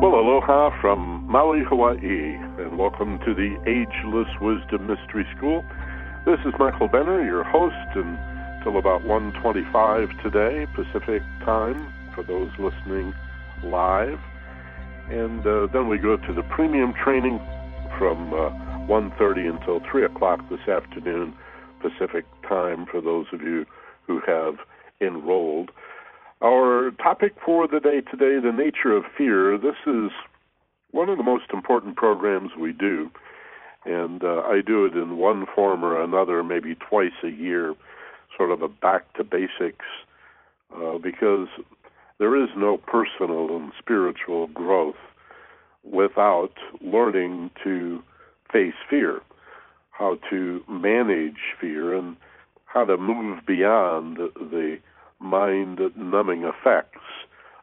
Well, aloha from Maui, Hawaii, and welcome to the Ageless Wisdom Mystery School. This is Michael Benner, your host, until about 1:25 today Pacific time for those listening live, and uh, then we go to the premium training from uh, 1:30 until 3 o'clock this afternoon Pacific time for those of you who have enrolled. Our topic for the day today, the nature of fear. This is one of the most important programs we do, and uh, I do it in one form or another, maybe twice a year, sort of a back to basics, uh, because there is no personal and spiritual growth without learning to face fear, how to manage fear, and how to move beyond the mind numbing effects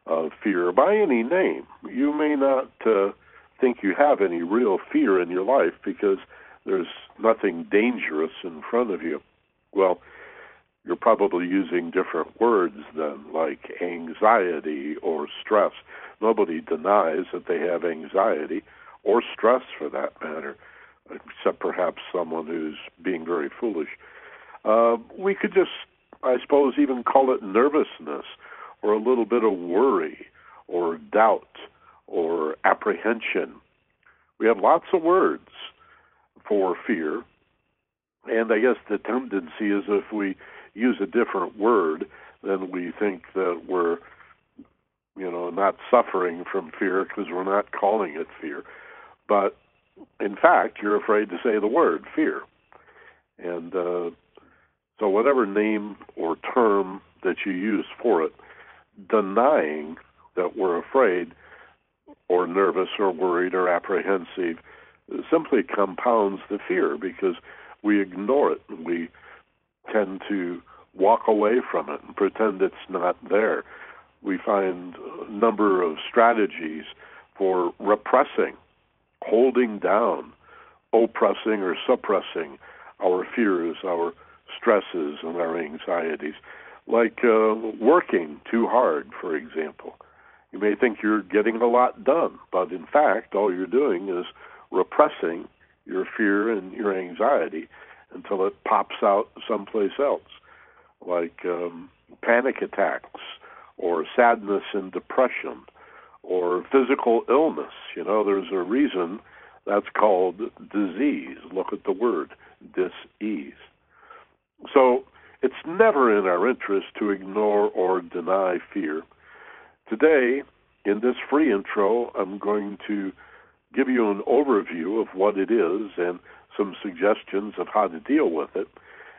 of fear by any name. You may not uh, think you have any real fear in your life because there's nothing dangerous in front of you. Well, you're probably using different words than like anxiety or stress. Nobody denies that they have anxiety or stress for that matter, except perhaps someone who's being very foolish. Uh, we could just I suppose even call it nervousness or a little bit of worry or doubt or apprehension. We have lots of words for fear, and I guess the tendency is if we use a different word, then we think that we're, you know, not suffering from fear because we're not calling it fear. But in fact, you're afraid to say the word fear. And uh, so, whatever name or term that you use for it, denying that we're afraid or nervous or worried or apprehensive simply compounds the fear because we ignore it. We tend to walk away from it and pretend it's not there. We find a number of strategies for repressing, holding down, oppressing or suppressing our fears, our stresses and our anxieties, like uh, working too hard, for example. You may think you're getting a lot done, but in fact, all you're doing is repressing your fear and your anxiety until it pops out someplace else, like um, panic attacks or sadness and depression or physical illness. You know, there's a reason that's called disease. Look at the word dis-ease. So it's never in our interest to ignore or deny fear. Today, in this free intro, I'm going to give you an overview of what it is and some suggestions of how to deal with it.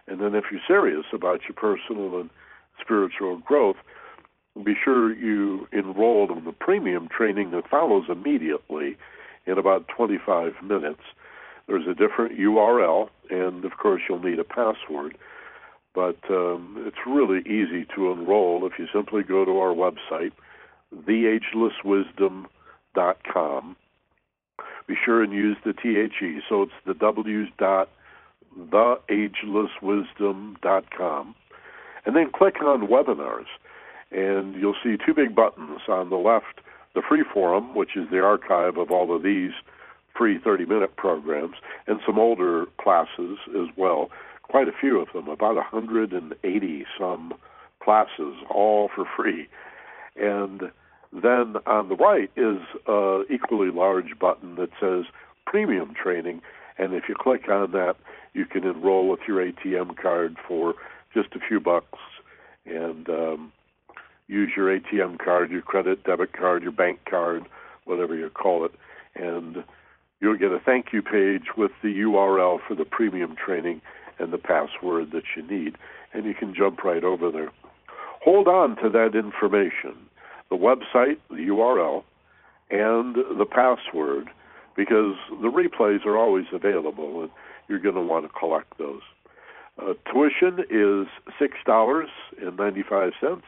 And then, if you're serious about your personal and spiritual growth, be sure you enroll in the premium training that follows immediately in about 25 minutes. There's a different URL, and of course, you'll need a password. But um, it's really easy to enroll if you simply go to our website, theagelesswisdom.com. Be sure and use the THE, so it's the W's dot theagelesswisdom.com. And then click on webinars, and you'll see two big buttons on the left the free forum, which is the archive of all of these free 30 minute programs, and some older classes as well quite a few of them, about 180 some classes, all for free. And then on the right is an equally large button that says premium training. And if you click on that, you can enroll with your ATM card for just a few bucks and um, use your ATM card, your credit, debit card, your bank card, whatever you call it. And you'll get a thank you page with the URL for the premium training and the password that you need, and you can jump right over there. Hold on to that information, the website, the URL, and the password, because the replays are always available, and you're going to want to collect those. Uh, tuition is six dollars and ninety five cents.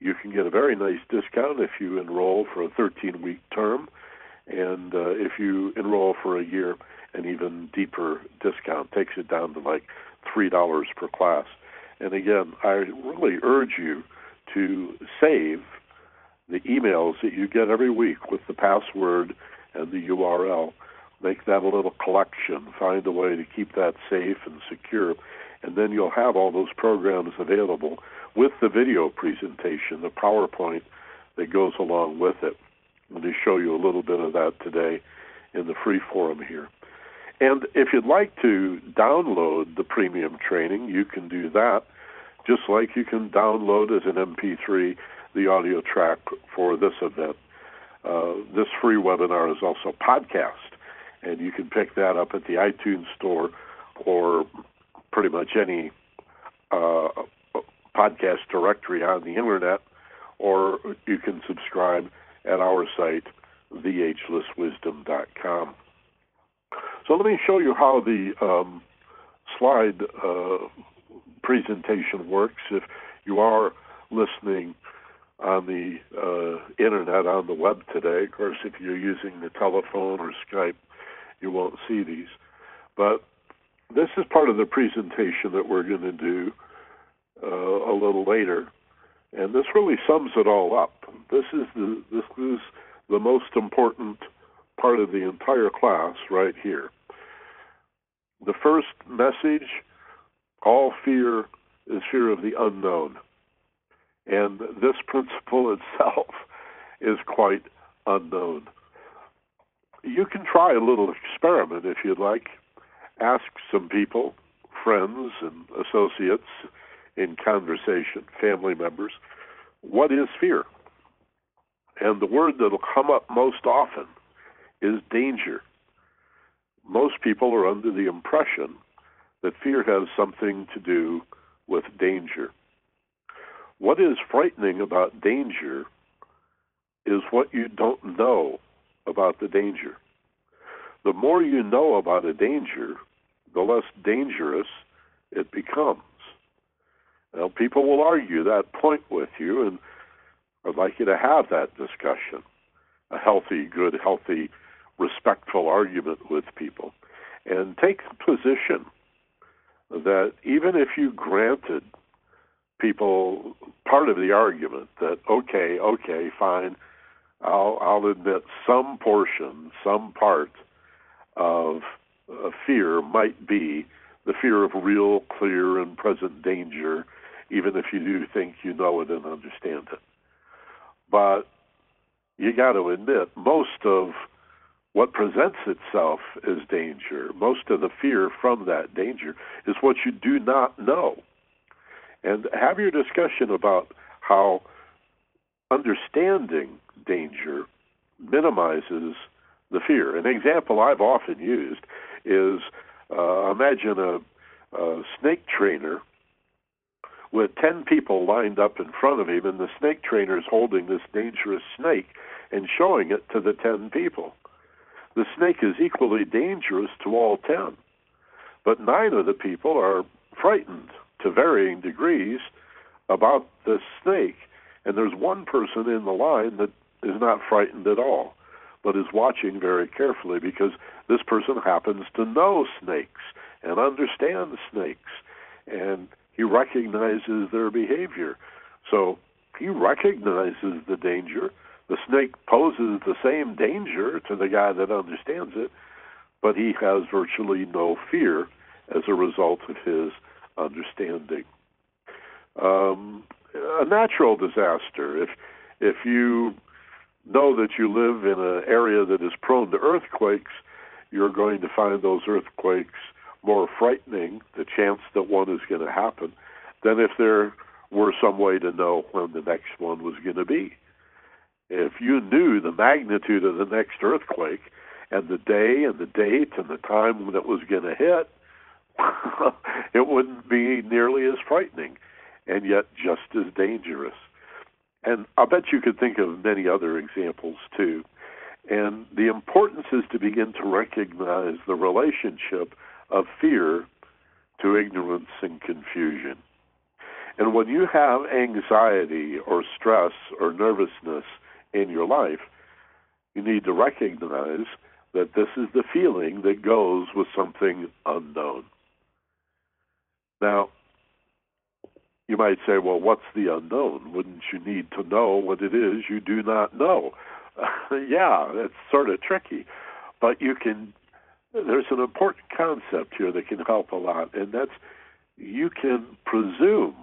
You can get a very nice discount if you enroll for a 13 week term, and uh, if you enroll for a year, an even deeper discount, takes it down to like three dollars per class. And again, I really urge you to save the emails that you get every week with the password and the URL. Make that a little collection. Find a way to keep that safe and secure. And then you'll have all those programs available with the video presentation, the PowerPoint that goes along with it. Going to show you a little bit of that today in the free forum here. And if you'd like to download the premium training, you can do that just like you can download as an MP3 the audio track for this event. Uh, this free webinar is also podcast, and you can pick that up at the iTunes Store or pretty much any uh, podcast directory on the internet, or you can subscribe at our site, theagelesswisdom.com. So let me show you how the um, slide uh, presentation works. If you are listening on the uh, internet, on the web today, of course, if you're using the telephone or Skype, you won't see these. But this is part of the presentation that we're going to do uh, a little later, and this really sums it all up. This is the this is the most important part of the entire class right here. The first message: all fear is fear of the unknown, and this principle itself is quite unknown. You can try a little experiment if you'd like ask some people, friends and associates in conversation, family members, what is fear? And the word that'll come up most often is danger. Most people are under the impression that fear has something to do with danger. What is frightening about danger is what you don't know about the danger. The more you know about a danger, the less dangerous it becomes. Now, people will argue that point with you, and I'd like you to have that discussion a healthy, good, healthy, respectful argument with people. And take the position that even if you granted people part of the argument that, okay, okay, fine, I'll, I'll admit some portion, some part of uh, fear might be the fear of real, clear, and present danger, even if you do think you know it and understand it. But you got to admit, most of what presents itself as danger, most of the fear from that danger, is what you do not know. And have your discussion about how understanding danger minimizes the fear. An example I've often used is uh, imagine a, a snake trainer with 10 people lined up in front of him, and the snake trainer is holding this dangerous snake and showing it to the 10 people. The snake is equally dangerous to all 10, but nine of the people are frightened to varying degrees about the snake, and there's one person in the line that is not frightened at all but is watching very carefully because this person happens to know snakes and understand snakes, and he recognizes their behavior. So he recognizes the danger. The snake poses the same danger to the guy that understands it, but he has virtually no fear as a result of his understanding. Um, a natural disaster. If if you know that you live in an area that is prone to earthquakes, you're going to find those earthquakes more frightening, the chance that one is going to happen, than if there were some way to know when the next one was going to be. If you knew the magnitude of the next earthquake and the day and the date and the time when it was going to hit, it wouldn't be nearly as frightening and yet just as dangerous. And I bet you could think of many other examples too. And the importance is to begin to recognize the relationship of fear to ignorance and confusion. And when you have anxiety or stress or nervousness in your life, you need to recognize that this is the feeling that goes with something unknown. Now, You might say, well, what's the unknown? Wouldn't you need to know what it is you do not know? yeah, it's sort of tricky. But you can, there's an important concept here that can help a lot, and that's you can presume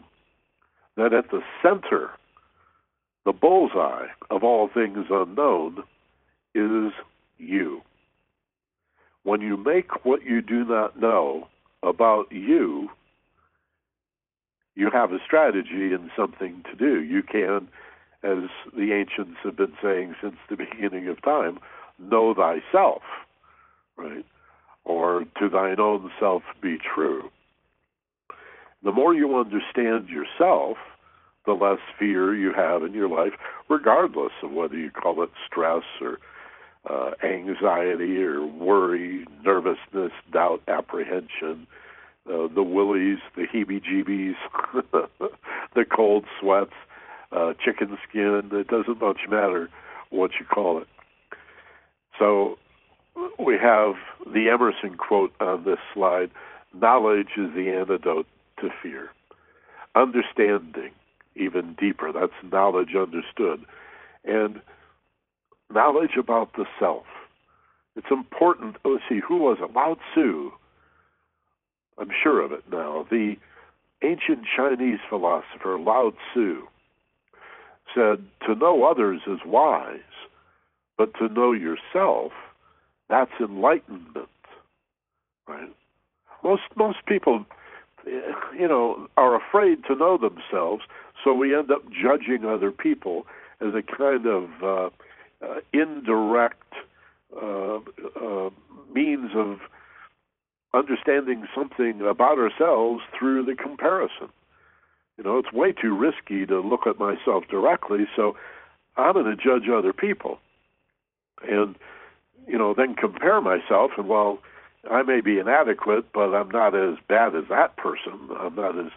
that at the center, the bullseye of all things unknown is you. When you make what you do not know about you, you have a strategy and something to do. You can, as the ancients have been saying since the beginning of time, know thyself, right? Or to thine own self be true. The more you understand yourself, the less fear you have in your life, regardless of whether you call it stress or uh, anxiety or worry, nervousness, doubt, apprehension, uh, the willies, the heebie-jeebies, the cold sweats, uh, chicken skin. It doesn't much matter what you call it. So we have the Emerson quote on this slide knowledge is the antidote to fear. Understanding even deeper, that's knowledge understood. And knowledge about the self. It's important. Oh, see, who was it? Lao Tzu. I'm sure of it now. The ancient Chinese philosopher Lao Tzu said, To know others is wise, but to know yourself, that's enlightenment. Right? Most most people you know, are afraid to know themselves, so we end up judging other people as a kind of uh, uh, indirect uh, uh, means of understanding something about ourselves through the comparison. You know, it's way too risky to look at myself directly, so I'm going to judge other people. And, you know, then compare myself, and well, I may be inadequate, but I'm not as bad as that person. I'm not as,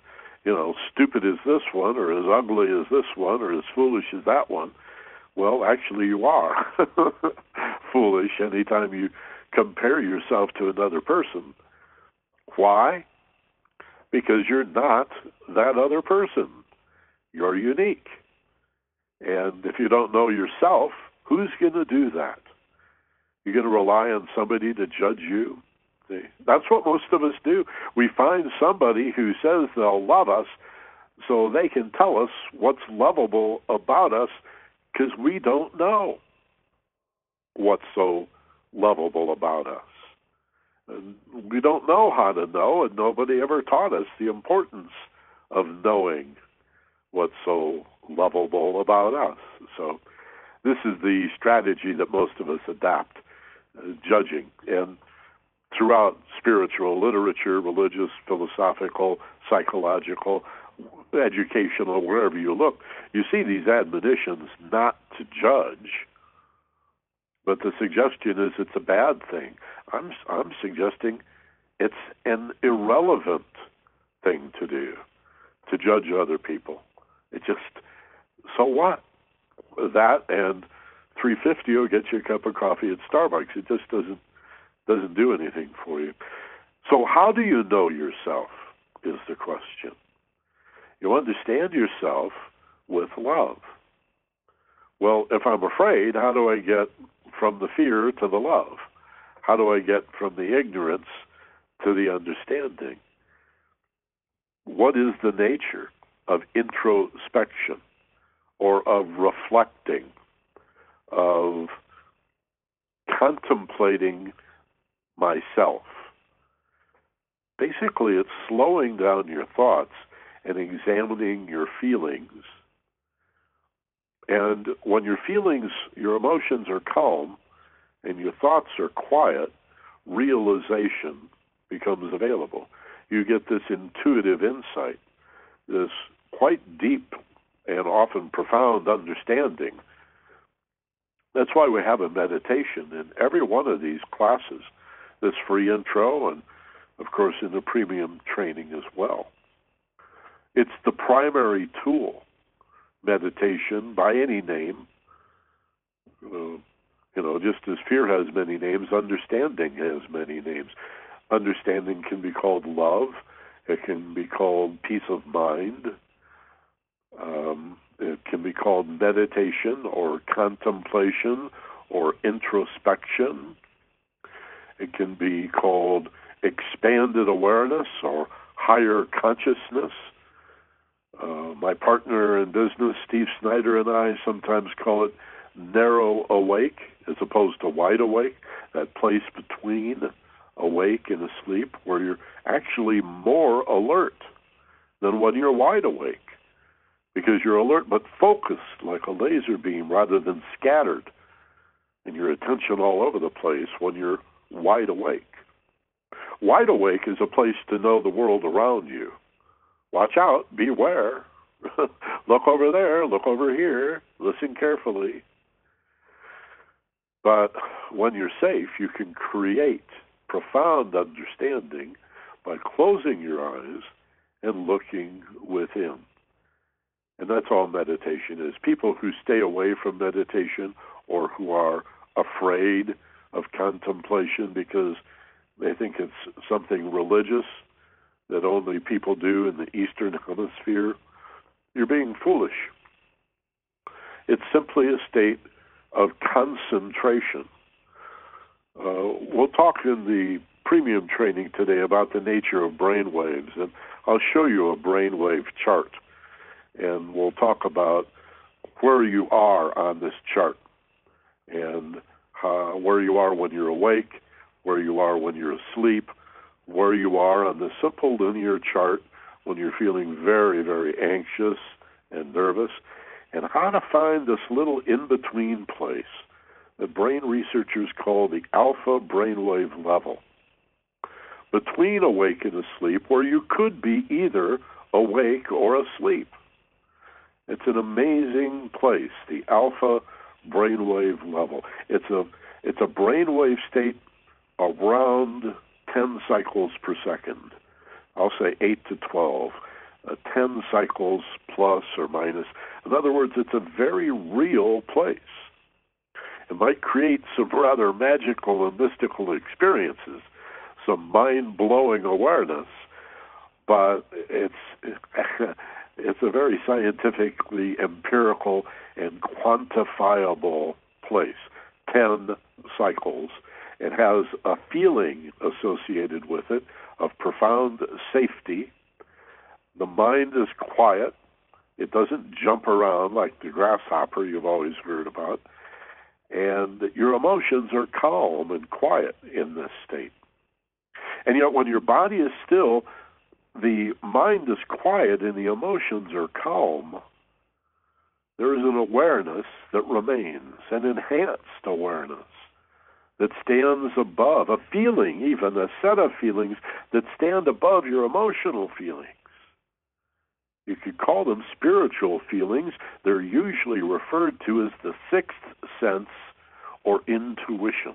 you know, stupid as this one, or as ugly as this one, or as foolish as that one. Well, actually, you are foolish anytime you compare yourself to another person. Why? Because you're not that other person. You're unique. And if you don't know yourself, who's going to do that? You're going to rely on somebody to judge you? See, that's what most of us do. We find somebody who says they'll love us so they can tell us what's lovable about us because we don't know what's so lovable about us. And we don't know how to know, and nobody ever taught us the importance of knowing what's so lovable about us. So, this is the strategy that most of us adapt, uh, judging. And throughout spiritual literature, religious, philosophical, psychological, educational, wherever you look, you see these admonitions not to judge. But the suggestion is it's a bad thing. I'm I'm suggesting it's an irrelevant thing to do to judge other people. It just so what? That and 350 will get you a cup of coffee at Starbucks. It just doesn't doesn't do anything for you. So how do you know yourself is the question. You understand yourself with love. Well, if I'm afraid, how do I get from the fear to the love? How do I get from the ignorance to the understanding? What is the nature of introspection or of reflecting, of contemplating myself? Basically, it's slowing down your thoughts and examining your feelings. And when your feelings, your emotions are calm and your thoughts are quiet, realization becomes available. You get this intuitive insight, this quite deep and often profound understanding. That's why we have a meditation in every one of these classes, this free intro, and of course in the premium training as well. It's the primary tool, meditation by any name. Uh, you know, just as fear has many names, understanding has many names. Understanding can be called love, it can be called peace of mind, Um, it can be called meditation or contemplation or introspection. It can be called expanded awareness or higher consciousness. Uh, my partner in business, Steve Snyder, and I sometimes call it narrow awake as opposed to wide awake, that place between awake and asleep where you're actually more alert than when you're wide awake because you're alert but focused like a laser beam rather than scattered and your attention all over the place when you're wide awake. Wide awake is a place to know the world around you. Watch out, beware. look over there, look over here, listen carefully. But when you're safe, you can create profound understanding by closing your eyes and looking within. And that's all meditation is. People who stay away from meditation or who are afraid of contemplation because they think it's something religious that only people do in the Eastern Hemisphere, you're being foolish. It's simply a state of concentration. Uh, we'll talk in the premium training today about the nature of brain waves, and I'll show you a brainwave chart, and we'll talk about where you are on this chart, and uh, where you are when you're awake, where you are when you're asleep, where you are on the simple linear chart when you're feeling very, very anxious and nervous, and how to find this little in between place that brain researchers call the alpha brainwave level between awake and asleep, where you could be either awake or asleep. It's an amazing place, the alpha brainwave level. It's a it's a brainwave state around 10 cycles per second. I'll say 8 to 12. Uh, 10 cycles plus or minus. In other words, it's a very real place. It might create some rather magical and mystical experiences, some mind blowing awareness, but it's it's a very scientifically empirical and quantifiable place. Ten cycles. It has a feeling associated with it of profound safety. The mind is quiet. It doesn't jump around like the grasshopper you've always heard about. And your emotions are calm and quiet in this state. And yet, when your body is still, the mind is quiet and the emotions are calm. There is an awareness that remains, an enhanced awareness that stands above, a feeling, even a set of feelings that stand above your emotional feelings. You could call them spiritual feelings. They're usually referred to as the sixth sense or intuition.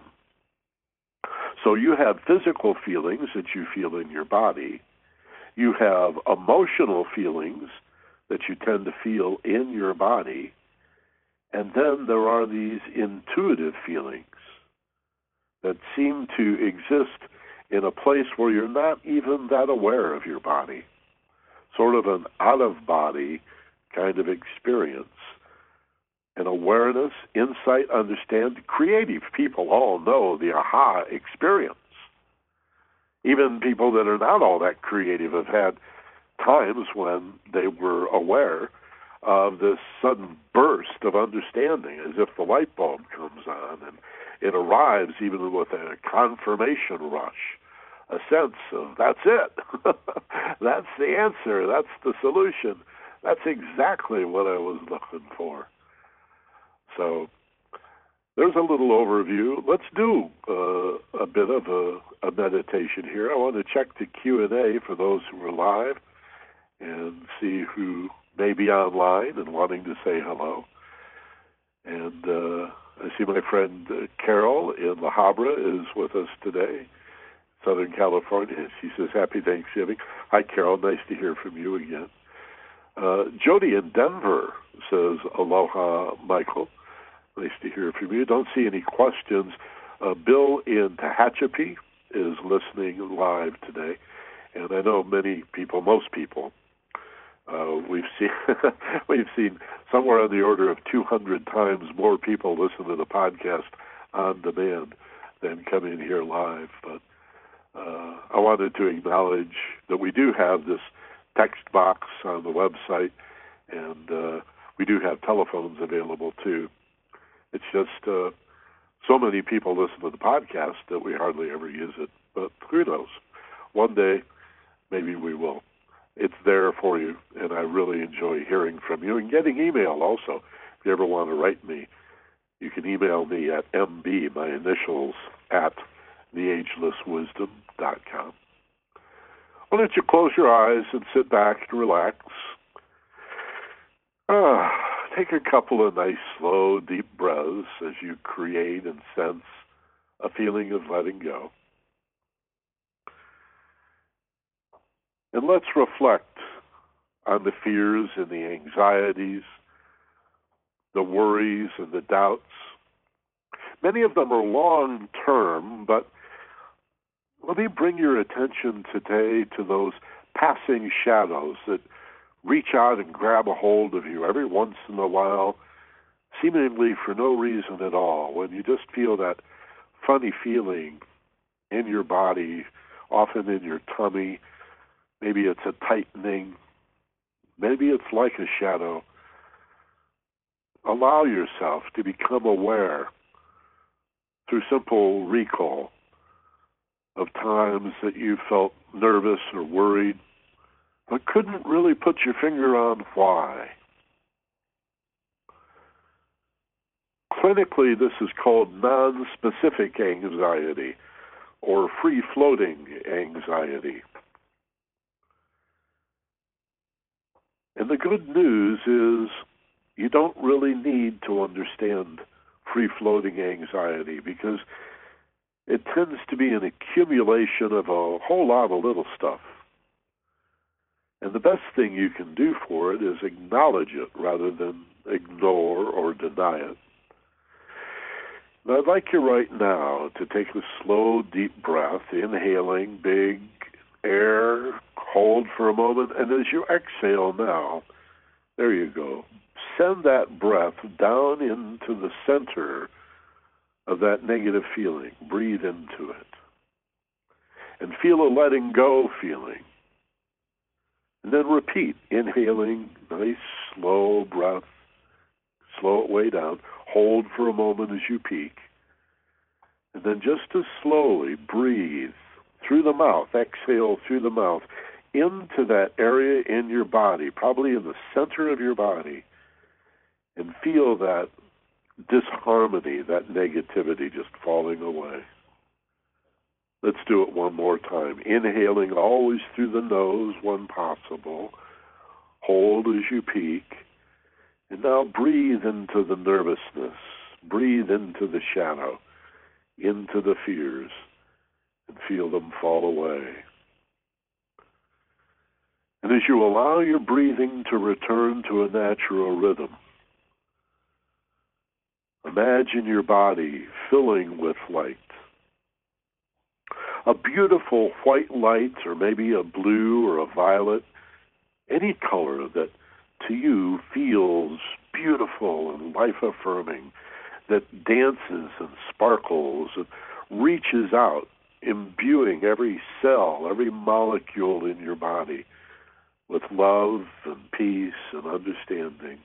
So you have physical feelings that you feel in your body. You have emotional feelings that you tend to feel in your body. And then there are these intuitive feelings that seem to exist in a place where you're not even that aware of your body. Sort of an out of body kind of experience and awareness, insight, understand. Creative people all know the aha experience. Even people that are not all that creative have had times when they were aware of this sudden burst of understanding, as if the light bulb comes on and it arrives even with a confirmation rush, a sense of that's it, that's the answer, that's the solution, that's exactly what I was looking for. So there's a little overview. Let's do uh, a bit of a, a, meditation here. I want to check the Q and A for those who are live and see who may be online and wanting to say hello. And uh, I see my friend Carol in La Habra is with us today, Southern California. She says, Happy Thanksgiving. Hi, Carol. Nice to hear from you again. Uh, Jody in Denver says, Aloha, Michael. Nice to hear from you. Don't see any questions. Uh, Bill in Tehachapi is listening live today, and I know many people, most people, Uh, we've seen we've seen somewhere on the order of 200 times more people listen to the podcast on demand than come in here live. But uh, I wanted to acknowledge that we do have this text box on the website, and uh, we do have telephones available too. It's just uh, so many people listen to the podcast that we hardly ever use it. But who knows? One day, maybe we will. It's there for you, and I really enjoy hearing from you and getting email also. If you ever want to write me, you can email me at mb, my initials, at theagelesswisdom.com. Why don't you close your eyes and sit back and relax? Ah, take a couple of nice, slow, deep breaths as you create and sense a feeling of letting go. And let's reflect on the fears and the anxieties, the worries and the doubts. Many of them are long term, but let me bring your attention today to those passing shadows that reach out and grab a hold of you every once in a while, seemingly for no reason at all, when you just feel that funny feeling in your body, often in your tummy. Maybe it's a tightening. Maybe it's like a shadow. Allow yourself to become aware through simple recall of times that you felt nervous or worried, but couldn't really put your finger on why. Clinically, this is called non-specific anxiety or free-floating anxiety. And the good news is you don't really need to understand free-floating anxiety because it tends to be an accumulation of a whole lot of little stuff. And the best thing you can do for it is acknowledge it rather than ignore or deny it. Now, I'd like you right now to take a slow, deep breath, inhaling big air, hold for a moment, and as you exhale now, there you go. Send that breath down into the center of that negative feeling. Breathe into it. And feel a letting go feeling. And then repeat, inhaling, nice, slow breath. Slow it way down. Hold for a moment as you peak. And then just as slowly breathe through the mouth, exhale through the mouth into that area in your body, probably in the center of your body, and feel that disharmony, that negativity just falling away. Let's do it one more time. Inhaling always through the nose when possible. Hold as you peak. And now breathe into the nervousness. Breathe into the shadow, into the fears, and feel them fall away. And as you allow your breathing to return to a natural rhythm, Imagine your body filling with light. A beautiful white light, or maybe a blue or a violet, any color that to you feels beautiful and life affirming, that dances and sparkles and reaches out, imbuing every cell, every molecule in your body with love and peace and understanding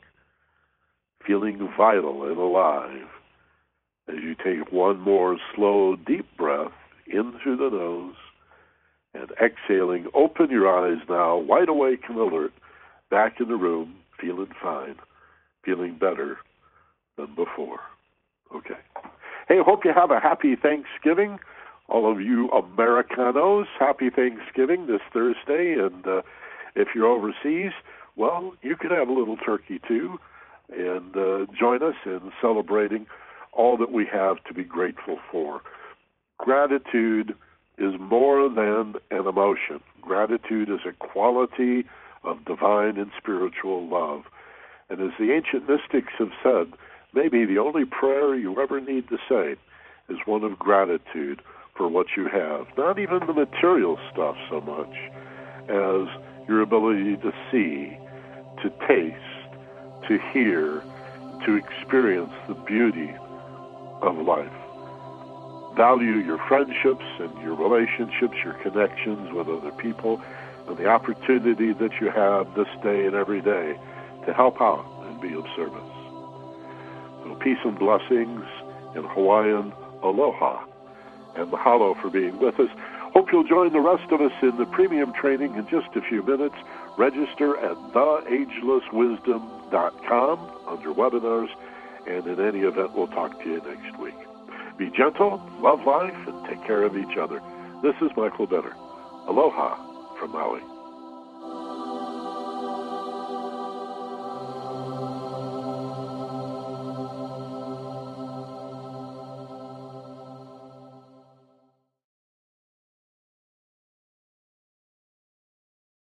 feeling vital and alive as you take one more slow, deep breath in through the nose and exhaling. Open your eyes now, wide awake and alert, back in the room, feeling fine, feeling better than before. Okay. Hey, hope you have a happy Thanksgiving. All of you Americanos, happy Thanksgiving this Thursday. And uh, if you're overseas, well, you can have a little turkey too and uh, join us in celebrating all that we have to be grateful for. Gratitude is more than an emotion. Gratitude is a quality of divine and spiritual love. And as the ancient mystics have said, maybe the only prayer you ever need to say is one of gratitude for what you have. Not even the material stuff so much as your ability to see to taste, to hear, to experience the beauty of life. Value your friendships and your relationships, your connections with other people, and the opportunity that you have this day and every day to help out and be of service. So peace and blessings in Hawaiian, aloha, and mahalo for being with us. Hope you'll join the rest of us in the premium training in just a few minutes. Register at theagelesswisdom.com under webinars, and in any event, we'll talk to you next week. Be gentle, love life, and take care of each other. This is Michael Benner. Aloha from Maui.